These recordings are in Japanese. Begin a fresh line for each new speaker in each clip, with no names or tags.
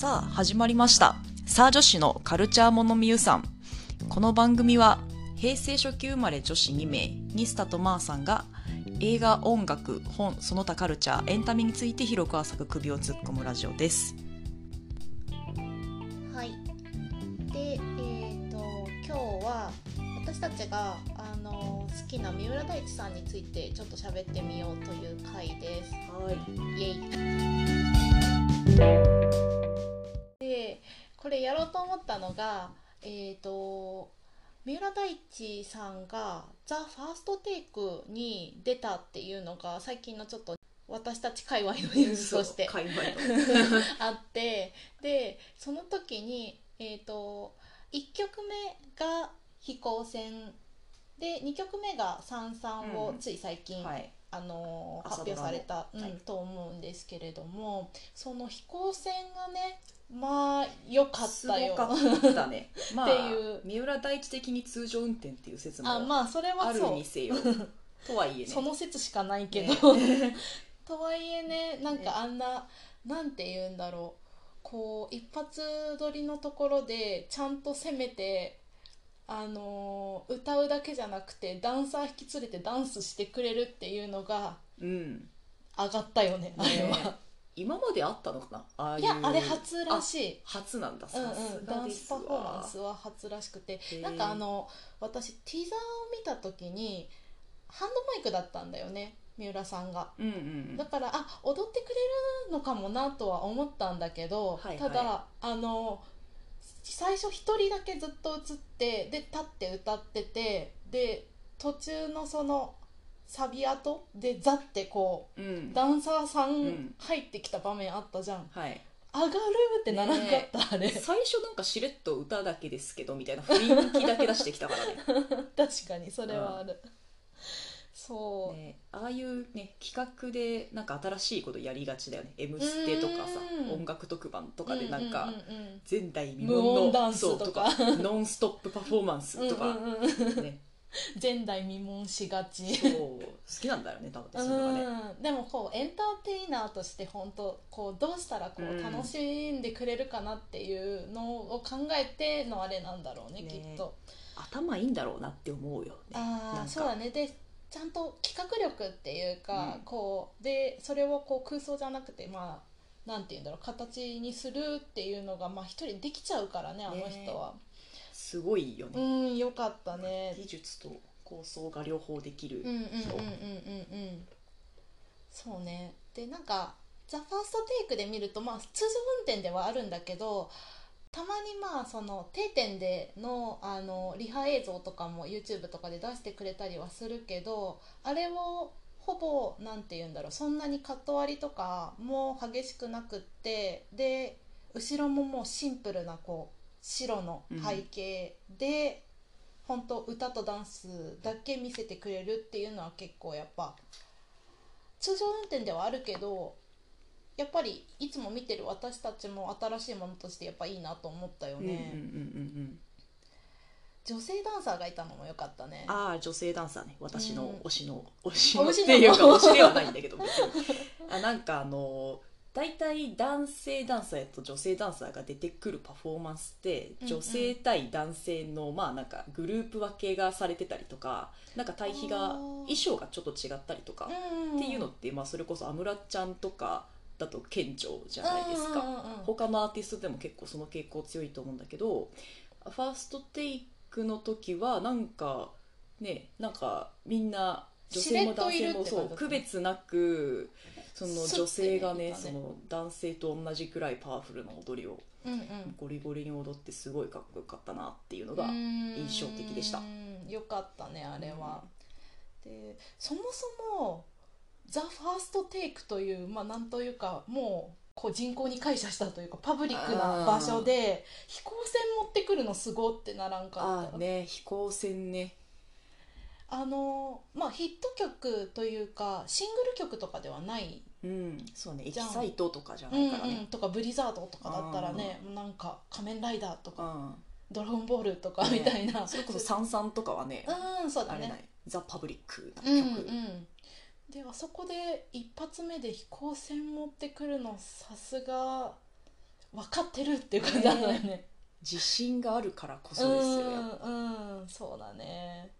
さあ始まりましたさあ女子のカルチャーモノミユさんこの番組は平成初期生まれ女子2名ニスタとマーさんが映画音楽本その他カルチャーエンタメについて広く浅く首を突っ込むラジオです
はい。で、えっ、と今日は私たちがあの好きな三浦大知さんについてちょっと喋ってみようという回です。
はい
イエイ。で、これやろうと思ったのが、えっ、と三浦大知さんがザ・ファーストテイクに出たっていうのが最近のちょっと私たち界隈のニュースとしてあってでその時に、えー、と1曲目が「飛行船」で2曲目が「三々」を
うん。
つい最近、
はい。
あの。発表された、うん
はい。
と思うんですけれどもその飛行船がねまあ良か
すご
ったよ。
かったね。まあ
っていう。
三浦大知的に通常運転っていう説も
あまあそれは
ある
そう
にせよ。とはいえね。
その説しかないけど、とはいえねなん
ね
かあんな、なんて言うんだろう。こう一発撮りのところでちゃんと攻めてあのー歌うだけじゃなくてダンサー引き連れてダンスしてくれるっていうのが
うん。
上がったよねあれは、
ね今まであったのかな？ああいう
いやあれ初らしい。
初なんだ
うんうん、ダンスパフォーマンスは初らしくて。
ー。
なんかあの私ティザーを見た時にハンドマイクだったんだよね三浦さんが。
うんうん。
だからあ踊ってくれるのかもなとは思ったんだけど、
はいはい。
ただあの最初一人だけずっと映ってで立って歌っててで途中のそのサビ跡でザってこ
うん。
うダンサーさ
うん。ん
入ってきた場面あったじゃん、
はい。
上がるってならなかった、あれ。
最初なんかしれっと歌だけですけどみたいな雰囲気だけ出してきたからね。
確かにそれはある、そう、
ねああいうね企画でなんか新しいことやりがちだよね「M ステ」とかさ
うん。
音楽特番とかでなんか
うううんうん。
前代未
無
聞の
音ダンス
そう
とか。
ノンストップパフォーマンスとか、
うんうんうん。
ね
前代未聞しがち。
そう好きなんだよね多分ねそういうのがね。
うん。でもこうエンターテイナーとして本当こうどうしたらこ
う
うん楽しんでくれるかなっていうのを考えてのあれなんだろうね
ね
きっと。
頭いいんだろうなって思うよね。
ああそうだね。でちゃんと企画力っていうか、
うん。
こうでそれをこう空想じゃなくてまあなんて言うんだろう形にするっていうのがまあ一人できちゃうからねあの人は、
すごいよ
う
ね、
んよかったね。
技術と構想が両方できる
うんうんうんうんうん
人
うん。そうね。でなんか「ザ・ファーストテイクで見るとまあ通常運転ではあるんだけどたまにまあその定点でのあのリハ映像とかも YouTube とかで出してくれたりはするけどあれをほぼなんて言うんだろうそんなにカット割りとかも激しくなくってで後ろももうシンプルなこう白の背景で、本当歌とダンスだけ見せてくれるっていうのは結構やっぱ通常運転ではあるけどやっぱりいつも見てる私たちも新しいものとしてやっぱいいなと思ったよ
うんうんうん
ね、
うんうん。
女性ダンサーがいたのも良かったね。
ああ女性ダンサーね。私の
うん。
推しの推し
推しなの
のっていうか推しではないんだけど。あなんかあの大体男性ダンサーと女性ダンサーが出てくるパフォーマンスって女性対男性のまあなんかグループ分けがされてたりとかなんか対比が衣装がちょっと違ったりとか
うん
っていうのって、まあ、それこそ安室ちゃんとかだと顕著じゃないですか。他のアーティストでも結構その傾向強いと思うんだけどファーストテイクの時はなんかねなんかみんな女性も男性もそう区別なくその女性がね
ね。
その男性と同じくらいパワフルな踊りを
うんうん。
ゴリゴリに踊ってすごいかっこよかったなっていうのが印象的でした。
うんよかったねあれは、でそもそもザ・ファーストテイクというまあなんというかもうこう人口に感謝したというかパブリックな場所で飛行船持ってくるのすごってならんかった。
ね飛行船ね
あのまあヒット曲というかシングル曲とかではない、
うん。そうね。エ
じゃん。
キサイトとかじゃ
う
なんいからね。
うん、とかブリザードとかだったらねなんか仮面ライダーとか
うん。
ドラゴンボールとかみたいな、
それこそサンサンとかはね
うんそうだね。
ザ・パブリックな
うん
曲、
うん。であそこで一発目で飛行船持ってくるのさすが分かってるっていう感じなんだよね。
自信があるからこそですよ
うんうんそうだね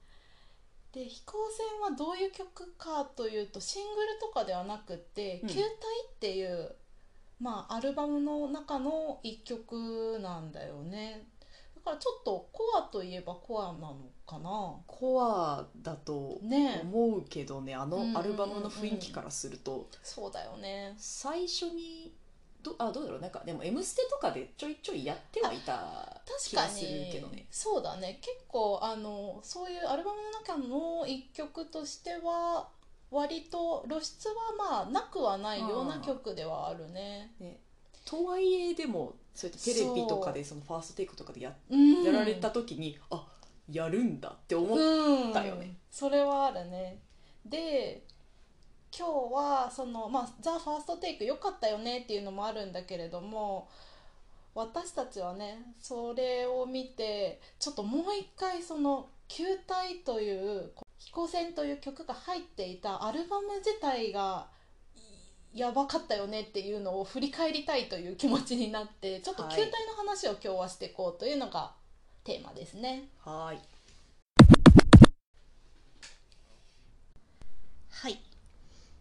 で飛行船はどういう曲かというとシングルとかではなくって「
うん。
球体」っていう、まあ、アルバムの中の一曲なんだよね。だからちょっとコアといえばコアなのかな。
コアだと
ね。
思うけどねあ
うんうんうんうん。
のアルバムの雰囲気からすると。
そうだよね。
最初にどあどうだろう。なんかでも「M ステ」とかでちょいちょいやってはいた気がす
確かに
るけどね。
そうだね。結構あのそういうアルバムの中の一曲としては割と露出はまあなくはないような曲ではあるね。
ね。とはいえでもそうやってテレビとかでそのファーストテイクとかでや
うん。
やられた時に、あやるんだって思っ
うん
たよね。
それはあるね。で今日はその、まあ、ザ・ファーストテイク良かったよねっていうのもあるんだけれども私たちはねそれを見てちょっともう一回その「球体」という「飛行船」という曲が入っていたアルバム自体がやばかったよねっていうのを振り返りたいという気持ちになってちょっと球体の話を今日はしていこうというのがテーマですね。
はい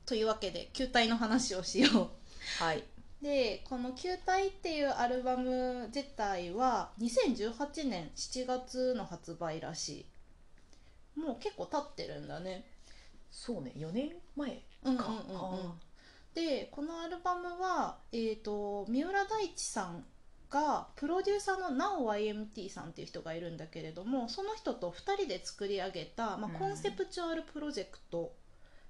というわけで球体の話をしよ
はい、
うでこの「球体」っていうアルバム自体は2018年7月の発売らしい。もう結構経ってるんだね。
そうね4年前か、
うんうんうんうん。でこのアルバムは、えー、と三浦大知さんがプロデューサーのなお YMT さんっていう人がいるんだけれどもその人と2人で作り上げた、まあ、
うん。
コンセプチュアルプロジェクト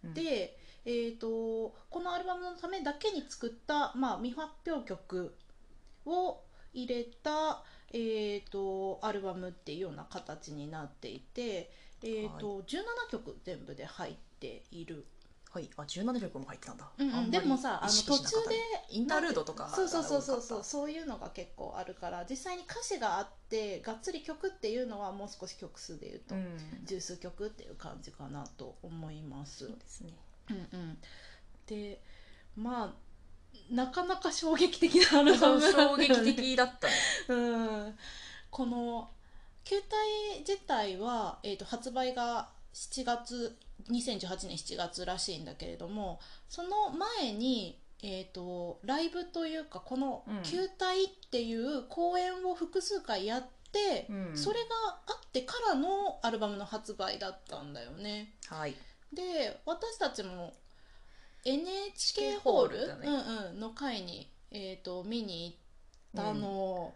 うん
で、えー、とこのアルバムのためだけに作った、まあ、未発表曲を入れた、えー、とアルバムっていうような形になっていて、えーと17曲全部で入っている、
はい、あ17曲も入ってたんだ、
うんうん。でもさあの途中で
インタールードとか
そうそうそうそうそうそういうのが結構あるから実際に歌詞があってがっつり曲っていうのはもう少し曲数でいうと、
たうん。
十数曲っていう感じかなと思います。
そうですね。
うんうん、でまあなかなか衝撃的なアルバム。
衝
ね
撃的だったね。
うん、この球体自体は、えー、と発売が7月2018年7月らしいんだけれどもその前に、えー、とライブというかこの
うん「
球体」っていう公演を複数回やって、
うん。
それがあってからのアルバムの発売だったんだよね。
はい。
で私たちも NHK ホール
ホールだね。
うんうん、の回に、えー、と見に行ったの、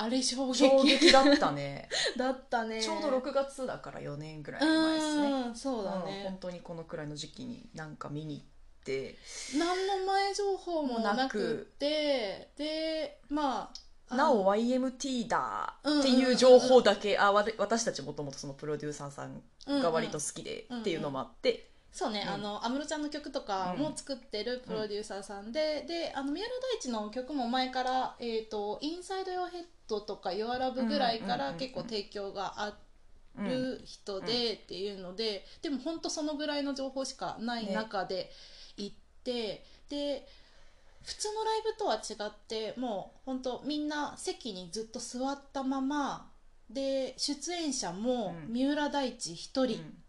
あれ衝撃
衝撃だったね。
だったね。
ちょうど6月だから4年ぐらい前ですね。
うんそうだ
うん本
ね、
当にこのくらいの時期になんか見に行って。
何の前情報もなくて。でまあ
なお
あ
YMT だ
うん
っていう情報だけ、あわれ私たちもともとそのプロデューサーさん
の
が割と好きでっていうのもあって、
そうね、
うん。
あの安室ちゃんの曲とかも作ってるプロデューサーさんで、であの三浦大知の曲も前から「えー、とインサイド・ヨーヘッド」とか「ヨアラブ」ぐらいか
うんうんうんうん
ら結構提供があ
うん
る人でっていうので、でも本当そのぐらいの情報しかない
ね
中で行って、で普通のライブとは違ってもう本当みんな席にずっと座ったままで出演者も
うん。
三浦大知一人、
うん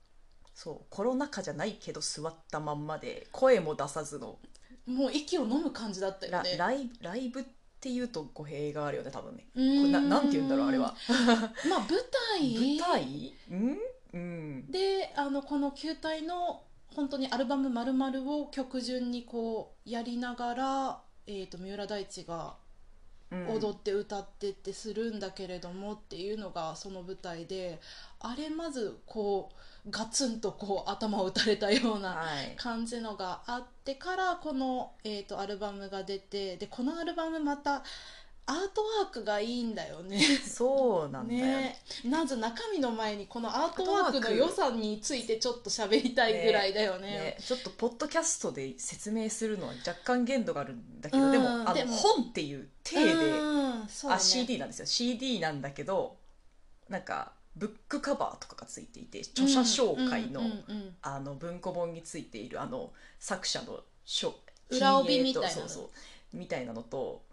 そうコロナ禍じゃないけど座ったまんまで声も出さずの。
もう息を飲む感じだったよ
ラ
ね。
ライブライブっていうと語弊があるよね多分ね。
うーん。
ななんて言うんだろうあれは。
まあ舞台。
舞台？うん？うん。
であのこの球体の本当にアルバム丸々を曲順にこうやりながら、えー、と三浦大知が
うん
踊って歌ってってするんだけれどもっていうのがその舞台であれまずこうガツンとこう頭を打たれたような
はい。
感じのがあってからこの、えー、とアルバムが出てでこのアルバムまたアートワークがいいんだよね。
そうなんだよ。ね。
ねまず中身の前にこのアートワークの良さについてちょっと喋りたいぐらいだよね。
ねちょっとポッドキャストで説明するのは若干限度があるんだけど、
うん
でもあの本っていう体で、
うん
あ CD なんですよ。CD なんだけどなんかブックカバーとかがついていて著者紹介の,、あの文庫本についているあの作者の書
裏帯みたいなの。
そうそうみたいなのと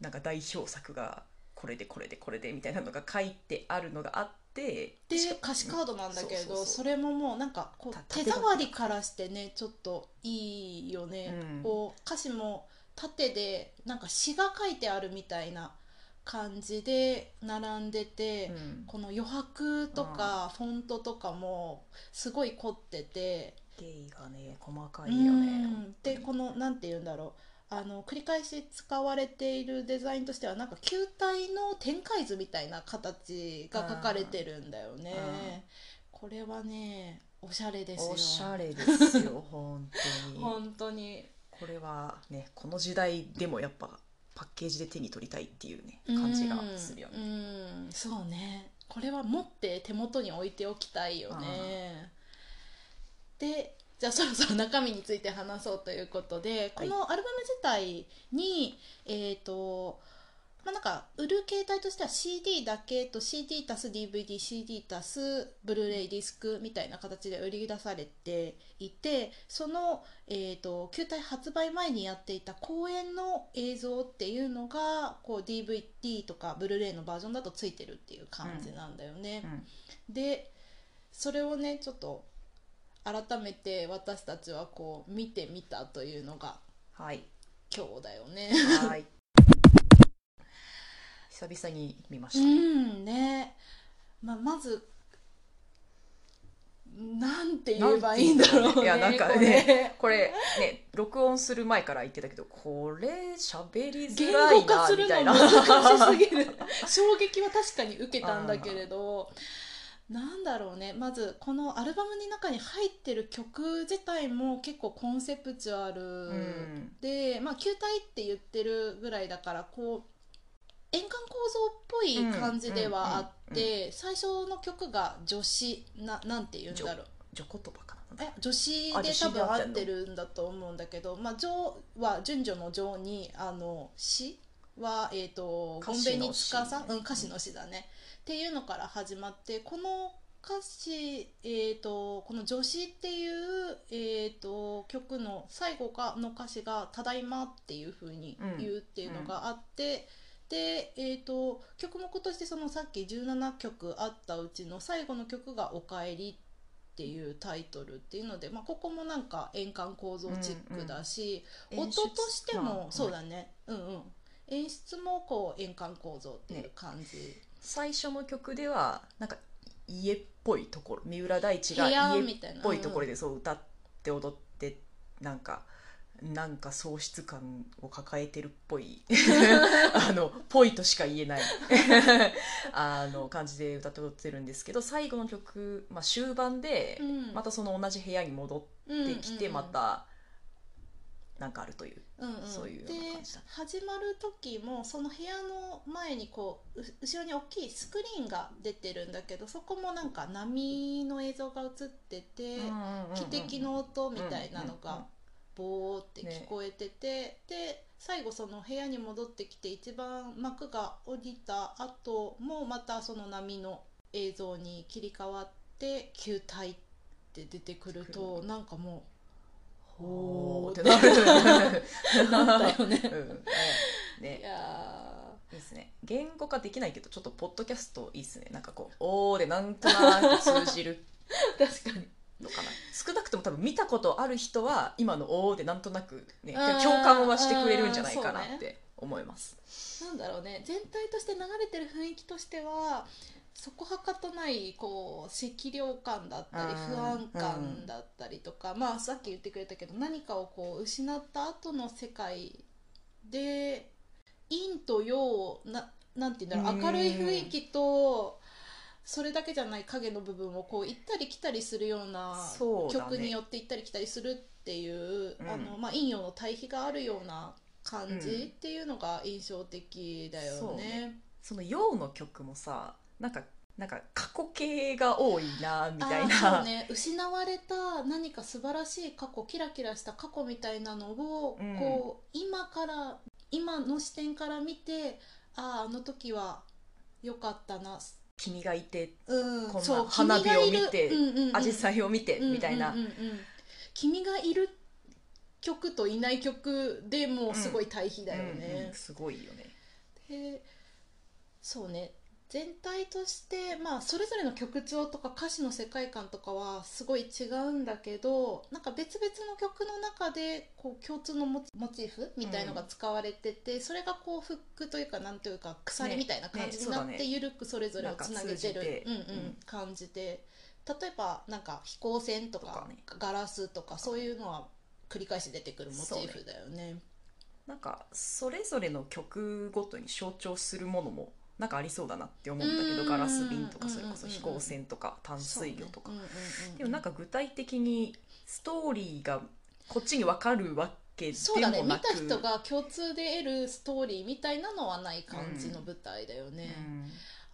なんか代表作がこれでこれでこれでみたいなのが書いてあるのがあって
で歌詞カードなんだけれど、
うんそ
れももうなんかこう
た
手触りからしてねちょっといいよね、
うん。
こう歌詞も縦でなんか詩が書いてあるみたいな感じで並んでて、
うん。
この余白とかフォントとかもすごい凝ってて、
ゲイがね細かいよね
うん。でこのなんて言うんだろうあの繰り返し使われているデザインとしてはなんか球体の展開図みたいな形が描かれてるんだよね。
うん。
これはねおしゃれですよ。
おしゃれですよ 本当に。
本当に。
これはねこの時代でもやっぱパッケージで手に取りたいっていうね感じがするよね。
うんうんそうね。これは持って手元に置いておきたいよね。でじゃあそろそろ中身について話そうということでこのアルバム自体にえっ、とまあなんか売る形態としては CD だけと CD 足す DVDCD 足すブルーレイディスクみたいな形で売り出されていてその、えー、と球体発売前にやっていた公演の映像っていうのがこう DVD とかブルーレイのバージョンだとついてるっていう感じなんだよね。
うん。
でそれをねちょっと改めて私たちはこう見てみたというのが
はい。
今日だよね。
はい。久々に見まし
う
た、
んね、まあ、まずなんて言えばいいんだろうね。
いやなんか
こ
ね
れ。
これね録音する前から言ってたけどこれ喋りづ
言
らいな
語化する
みたいな
の難しすぎる。衝撃は確かに受けたんだけれどなんだろうね。まずこのアルバムの中に入ってる曲自体も結構コンセプチュアル、
うん。
でまあ球体って言ってるぐらいだからこう円環構造っぽい感じではあって、最初の曲が女子ななんて言うんだろう。
女言葉かな
え女子で多分
で合って
るんだと思うんだけど、まあ、女は順序の女にあの詩は、えー、とゴンベニツカさん、
詩
うん、歌詞の詩だね、っていうのから始まってこの歌詞、えー、とこの「女子」っていう、えー、と曲の最後がの歌詞が「ただいま」っていう風に言うっていうのがあって。で、えー、と曲目としてそのさっき17曲あったうちの最後の曲が「おかえり」っていうタイトルっていうので、まあ、ここもなんか円環構造チックだし、音としてもそうだね。うんうん。演出もこう円環構造っていう感じ、
最初の曲ではなんか家っぽいところ三浦大知が家っぽいところでそう歌って踊ってなんかなんか喪失感を抱えてるっぽい あのぽいとしか言えない あの感じで歌って踊ってるんですけど最後の曲、まあ、終盤で
うん。
またその同じ部屋に戻ってきて
うん。
またなんかあるという
うんうん。
そういう
で始まる時もその部屋の前にこうう後ろに大きいスクリーンが出てるんだけどそこもなんか波の映像が映ってて、汽笛の音みたいなのがボーって聞こえてて、で最後その部屋に戻ってきて一番幕が降りた後もまたその波の映像に切り替わって球体って出てくるとなんかもう
ほー。って
て
なる。
なったよね。
うん。ね。
いや
いいですね。言語化できないけどちょっとポッドキャストいいですね。なんかこう「おー」でなんとなく通じる
ー確かに
のかな少なくとも多分見たことある人は今の「おー」でなんとなくね共感はしてくれるんじゃないかなって思います。
なんだろうね。全体として流れてる雰囲気としてはそこはかとないこう赤涼感だったり不安感だったりとか、まあさっき言ってくれたけど何かをこう失った後の世界で陰と陽をななんて言うんだろう
うん。
明るい雰囲気とそれだけじゃない影の部分をこう行ったり来たりするような曲によって行ったり来たりするっていう、
うん。
あのまあ、陰陽の対比があるような感
うん
じっていうのが印象的だよね。
その陽の曲もさなんかなんか過去形が多いなみたいな。
そうね、失われた何か素晴らしい過去キラキラした過去みたいなのを、
うん。
こう今から今の視点から見てあああの時は良かったな、
君がいて
うん、
こんな花火を見て
君がいるうんうんうん。
紫陽花を見てみたいな
うんうん。うんうん君がいる曲といない曲でもうすごい対比だよ
うんう
ね
ん、すごいよね。
へそうね全体として、まあ、それぞれの曲調とか歌詞の世界観とかはすごい違うんだけどなんか別々の曲の中でこう共通のモチーフみたいのが使われてて、それがこうフックというかなんというか鎖みたいな感じになって、
ね。ねそうだね。
ゆるくそれぞれをつなげてる。うんうん。
うん。
感じで。例えばなんか飛行船とかガラスとかそういうのは繰り返し出てくるモチーフだよね。
なんかそれぞれの曲ごとに象徴するものもなんかありそうだなって思うんだけ
うん。
どガラス瓶とかそれこそ
うん
飛行船とか淡水魚とか、でもなんか具体的にストーリーがこっちに分かるわけで
そうだね。見た人が共通で得るストーリーみたいなのはない感じの舞台だよね、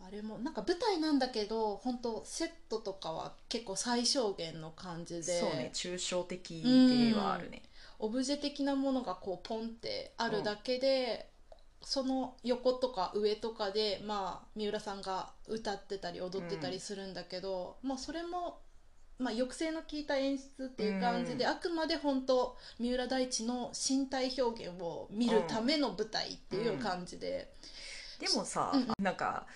あれもなんか舞台なんだけど本当セットとかは結構最小限の感じ
うん
で。
そうね抽象的ではあるね、
オブジェ的なものがこうポンってあるだけで、その横とか上とかで、まあ、三浦さんが歌ってたり踊ってたりするんだけど、まあ、それも、まあ、抑制の効いた演出っていう感じで、
うん。
あくまで本当三浦大知の身体表現を見るための舞台っていう感じで、
でもさ、
うんうん。
なんか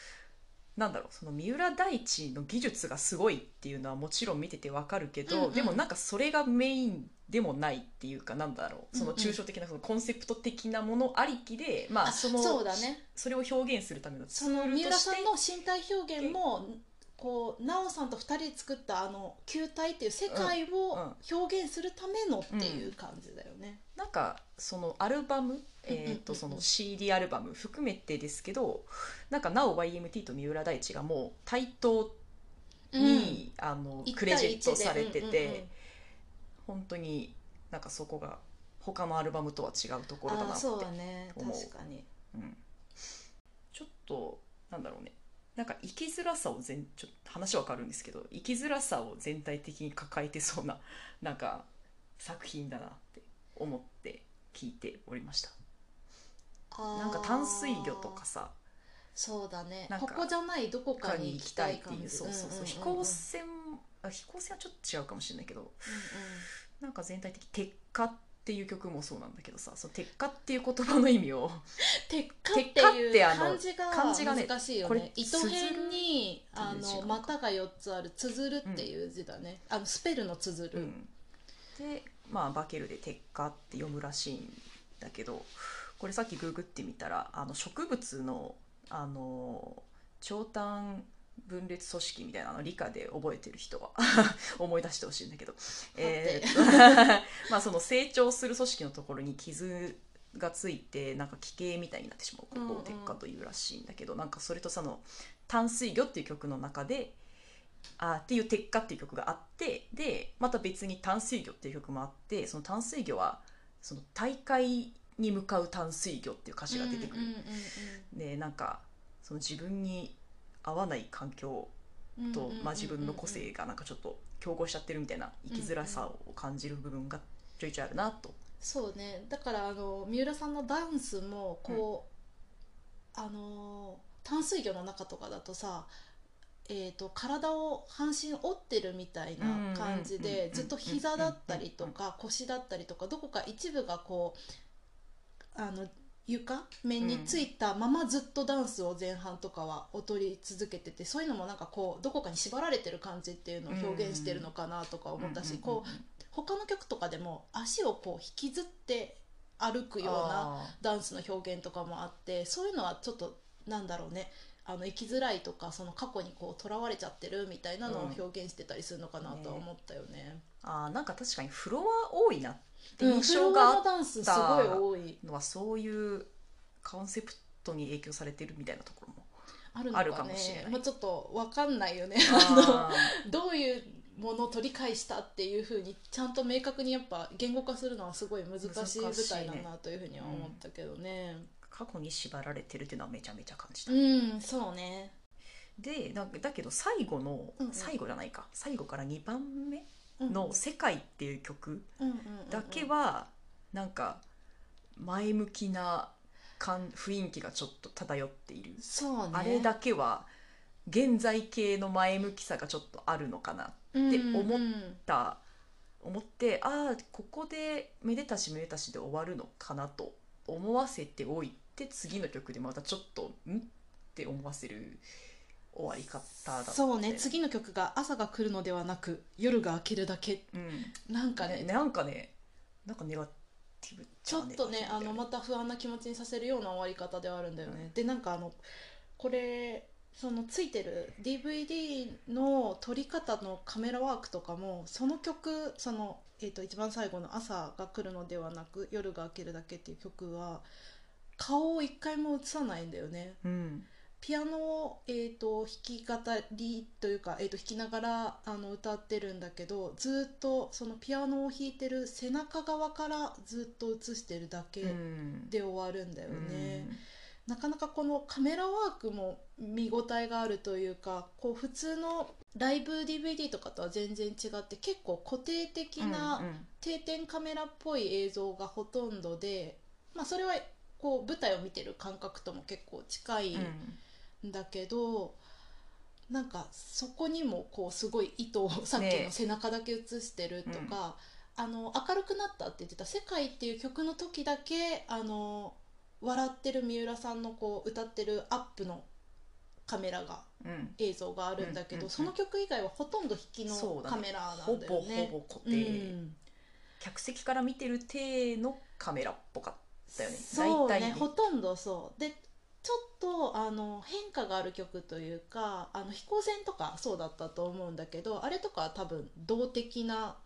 なんだろうその三浦大知の技術がすごいっていうのはもちろん見ててわかるけど、
うんうん。
でもなんかそれがメインでもないっていうかなんだろうその
うん。うん
抽象的なそのコンセプト的なものありきで、まあ
あ
その
そうだね。
それを表現するためのツ
その
ールとして
三浦さんの身体表現もこう奈緒さんと2人で作ったあの球体っていう世界を表現するためのっていう感じだよね。
なんかそのアルバム、えー、
うんうんうん。うん
とその CD アルバム含めてですけどなんかなお YMT と三浦大知がもう対等に、あの
一
クレジットされてて、本当になんかそこが他のアルバムとは違うところだなって
あーそうだね。
思う。
確かに。
うん。ちょっとなんだろうね。なんか生きづらさを全ちょっと話は変わるんですけど生きづらさを全体的に抱えてそうな なんか作品だなって思って聞いておりました。なんか淡水魚とかさ
そうだね。ここじゃないどこか
他
に行き
たいっていうそうそうそう飛
んんんん
行船あ飛行船はちょっと違うかもしれないけど
うん
なんか全体的に鉄火っていう曲もそうなんだけどさその鉄火っていう言葉の意味を
鉄火って漢字が難しいよ
これ
ね糸辺にあの股が4つある「つづる」っていう字だね、あのスペルの「つづる」
うん、でまあバケルで鉄火って読むらしいんだけどこれさっきググってみたらあの植物のあの長短分裂組織みたいなの理科で覚えてる人は 思い出してほしいんだけど、えー まあその成長する組織のところに傷がついてなんか奇形みたいになってしまうこと
うんうん。
を鉄火というらしいんだけど、なんかそれとその「淡水魚」っていう曲の中であっていう「鉄火」っていう曲があってでまた別に「淡水魚」っていう曲もあってその淡水魚はその大会に向かう淡水魚っていう歌詞が出てくる、
うんうん。
でなんかその自分に合わない環境
うんうん
と、まあ、自分の個
うんうんうん
性がなんかちょっと競合しちゃってるみたいな生きづらさを感じる部分がちょいちょいあるなと。
そうね。だからあの三浦さんのダンスもこう、あの淡水魚の中とかだとさえー、と体を半身折ってるみたいな感じ
うんうんうんうん。
でずっと膝だったりとか腰だったりとかどこか一部がこうあの床面についたままずっとダンスを前半とかは踊り続けててそういうのもなんかこうどこかに縛られてる感じっていうのを表現してるのかなとか思ったしこう他の曲とかでも足をこう引きずって歩くような
あ
ダンスの表現とかもあってそういうのはちょっとなんだろうねあの生きづらいとかその過去にこうとらわれちゃってるみたいなのを表現してたりするのかなとは思ったよね。
ー。あーなんか確かにフロア多いなっ印象があっ
フロアのダンスすごい多い
のはそういうコンセプトに影響されてるみたいなところも
あるの
ある
か
もしれない。
まあ、ちょっとわかんないよね。
あ
あのどういうものを取り返したっていうふうにちゃんと明確にやっぱ言語化するのはすごい難しい舞台だなというふうには思ったけどね。
過去に縛られてるっていうのはめちゃめちゃ感じた、
うんそうね。
でなんかだけど最後の、
うんうん。
最後じゃないか。最後から2番目
うん
の「世界」っていう曲
うんうんうんうん。
だけはなんか前向きな感雰囲気がちょっと漂っている、
そうね。
あれだけは現在系の前向きさがちょっとあるのかなって思っ
うん
た思ってああここでめでたしめでたしで終わるのかなと思わせておいて次の曲でまたちょっとん？って思わせる終わり方だった
そうね次の曲が「朝が来るのではなく夜が明けるだけ。
うん」
なんかね
ねなんかねなんかネガティブ
ちょっとねあのま
た
た不安な気持ちにさせるような終わり方ではあるんだよね、でなんかあのこれそのついてる DVD の撮り方のカメラワークとかもその曲その、えー、と一番最後の「朝が来るのではなく夜が明けるだけ」っていう曲は顔を一回も映さないんだよね。
うん
ピアノを、えー、と弾き語りというか、えー、と弾きながらあの歌ってるんだけどずっとそのピアノを弾いてる背中側からずっと映してるだけ
うん。
で終わるんだよね、なかなかこのカメラワークも見応えがあるというかこう普通のライブ DVD とかとは全然違って結構固定的な定点カメラっぽい映像がほとんどで、まあ、それはこう舞台を見てる感覚とも結構近いんだけど、なんかそこにもこうすごい意図をさっき
ね
の背中だけ映してるとか、あの明るくなったって言ってた「世界」っていう曲の時だけあの笑ってる三浦さんのこう歌ってるアップのカメラが
うん。
映像があるんだけど、
うんうんうん。
その曲以外はほとんど引きのカメラな
ほ
んだよね。
ぼほぼ固
う
定、
ん。
客席から見てる体のカメラっぽかったよね。
そうね。ほとんどそう。でちょっとあの変化がある曲というかあの飛行船とかそうだったと思うんだけどあれとかは多分動的な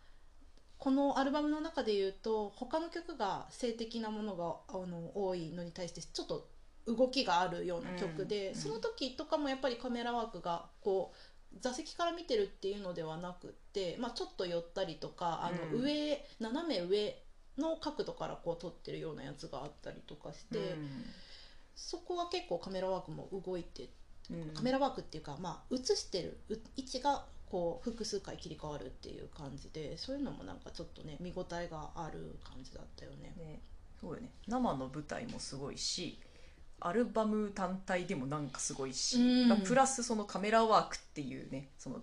このアルバムの中で言うと他の曲が性的なものがあの多いのに対してちょっと動きがあるような曲で、
うん
その時とかもやっぱりカメラワークがこう座席から見てるっていうのではなくって、まあ、ちょっと寄ったりとかあの
うん。
上、斜め上の角度からこう撮ってるようなやつがあったりとかして、そこは結構カメラワークも動いて
うん。うん
カメラワークっていうか、まあ、映してるう位置がこう複数回切り替わるっていう感じでそういうのもなんかちょっとね見応えがある感じだったよね。
ね。そうよね。生の舞台もすごいしアルバム単体でもなんかすごいし、
うん。
まあプラスそのカメラワークっていうねその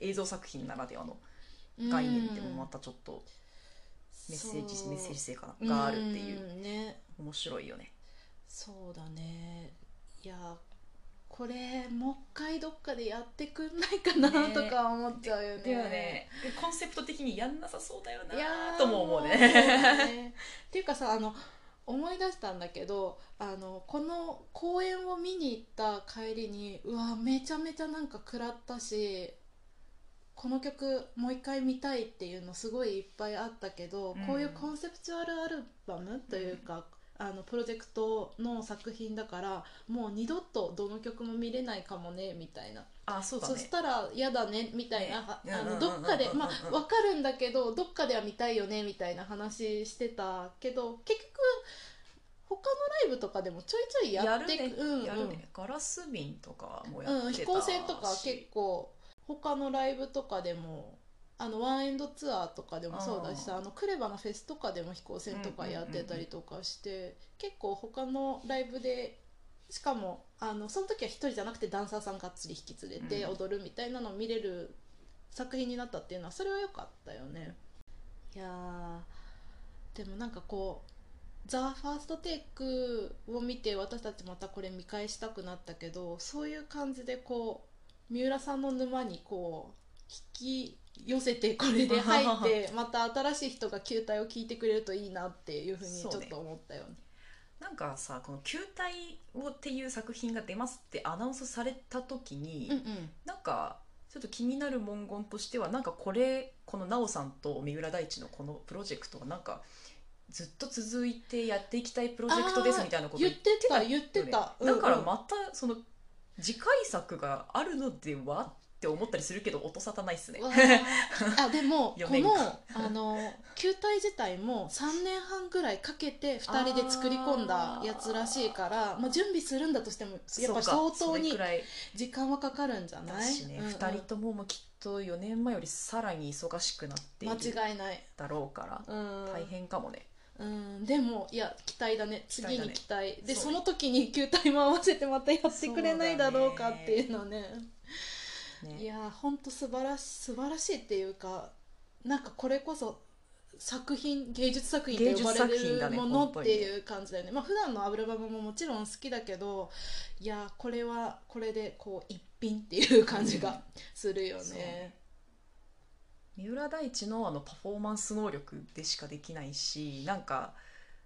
映像作品ならではの概念でもまたちょっとメッセージ、
そう。
メッセージ性かながあるっていう、
ん。ね。
面白いよね
そうだね。いやこれもう一回どっかでやってくんないかな
ね。
とか思っちゃうよね。
でもねコンセプト的にやんなさそうだよ
いやー
なとも思う
うだね。っていうかさあの思い出したんだけどあのこの公演を見に行った帰りにうわめちゃめちゃなんか食らったしこの曲もう一回見たいっていうのすごいいっぱいあったけど、
うん。
こういうコンセプチュアルアルバムというか、あのプロジェクトの作品だからもう二度とどの曲も見れないかもねみたいな。
あそうだね。
そしたら嫌だねみたいな、
ね
はあのどっかでまあ分かるんだけどどっかでは見たいよねみたいな話してたけど結局他のライブとかでもちょいちょいやって
やるね、
うんうん。
やるね。ガラス瓶とかもやってた
うん、
し、
飛行船とか結構他のライブとかでもあのワンエンドツアーとかでもそうだしさあのクレバのフェスとかでも飛行船とかやってたりとかして、結構他のライブでしかもあのその時は一人じゃなくてダンサーさんがっつり引き連れて
うん。
踊るみたいなのを見れる作品になったっていうのはそれは良かったよね。いやーでもなんかこう「ザ・ファーストテイクを見て私たちまたこれ見返したくなったけどそういう感じでこう三浦さんの沼にこう引き寄せてこれで入って また新しい人が球体を聞いてくれるといいなっていうふうにちょっと思ったよね。
なんかさこの「球体を」っていう作品が出ますってアナウンスされた時に、
うんうん。
なんかちょっと気になる文言としてはなんかこれこの奈緒さんと三浦大知のこのプロジェクトはなんかずっと続いてやっていきたいプロジェクトですみたいなこと
言ってた言ってた、
だからまたその次回作があるのではって思ったりするけど音沙汰ないっすね。
あ。でも
四
このあの球体自体も3年半ぐらいかけて2人で作り込んだやつらしいからまあ、準備するにしてもやっぱ相当に時間はかかるんじゃない？
だしね、
うん。うん
2人とももうきっと4年前よりさらに忙しくなっている
間違いない、
だろうから
うん、
大変かもね、
うん、でもいや期待だね。次に期
期待。
待で
そ
の時に球体も合わせてまたやってくれないだろうかっていうのね
ね。
いや本当素晴らし素晴らしいっていうかなんかこれこそ作品芸術作品と呼ばれるものっていう感じだよね。まあ普段のアルバムももちろん好きだけどいやこれはこれでこう一品っていう感じがするよね。
三浦大知のあのパフォーマンス能力でしかできないしなんか、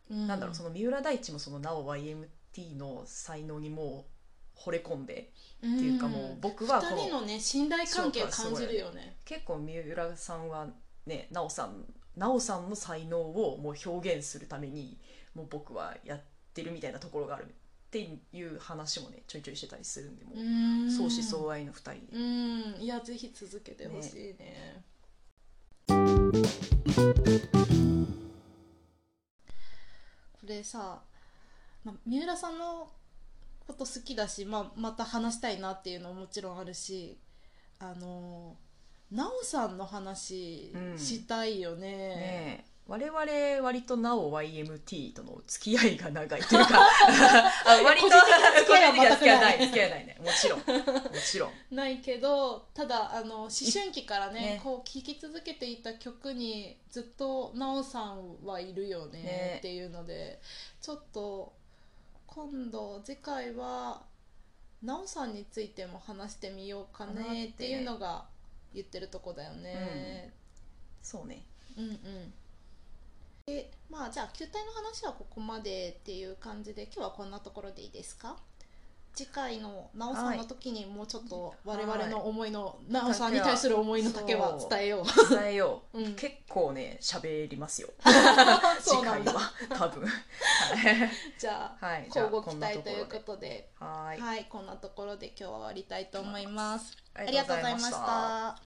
うん。
なんだろうその三浦大知もそのなお YMT の才能にもう惚れ込んでっていうかもう僕はこ
2人
の
のね信頼関係を感じるよね。
結構三浦さんはねなおさんなおさんの才能をもう表現するためにもう僕はやってるみたいなところがあるっていう話もねちょいちょいしてたりするんでもう
うん。
相思相愛の2人
うん。いやぜひ続けてほしいね。これさ、まあ、三浦さんのこと好きだし、まあ、また話したいなっていうのももちろんあるしあの奈緒さんの話
うん。
したいよね,、
ねえ。我々割となお YMT との付き合いが長いというか あ割と
個人的な付き合いはない。
付き合いはない。付き合いはない。ねもちろん。もちろん。
ないけどただあの思春期からね
ね。
こう聴き続けていた曲にずっと奈緒さんはいるよね
ね
っていうのでちょっと今度次回は奈緒さんについても話してみようか
かなって
ねっていうのが言ってるとこだよね。
そうね。
うんうん。でまあじゃあ球体の話はここまでっていう感じで今日はこんなところでいいですか？次回のなおさんの時にもうちょっと我々の思いの、なおさんに対する思いの丈は伝えよう。
伝えよう、
うん。
結構ね喋りますよ。
そうなんだ。
次回は多分。はい。
じゃあ、
はい。じゃあ
交互期
こんなところで。
待ということで、
はい。
はい、こんなところで今日は終わりたいと思います。
あ
ありがとうございました。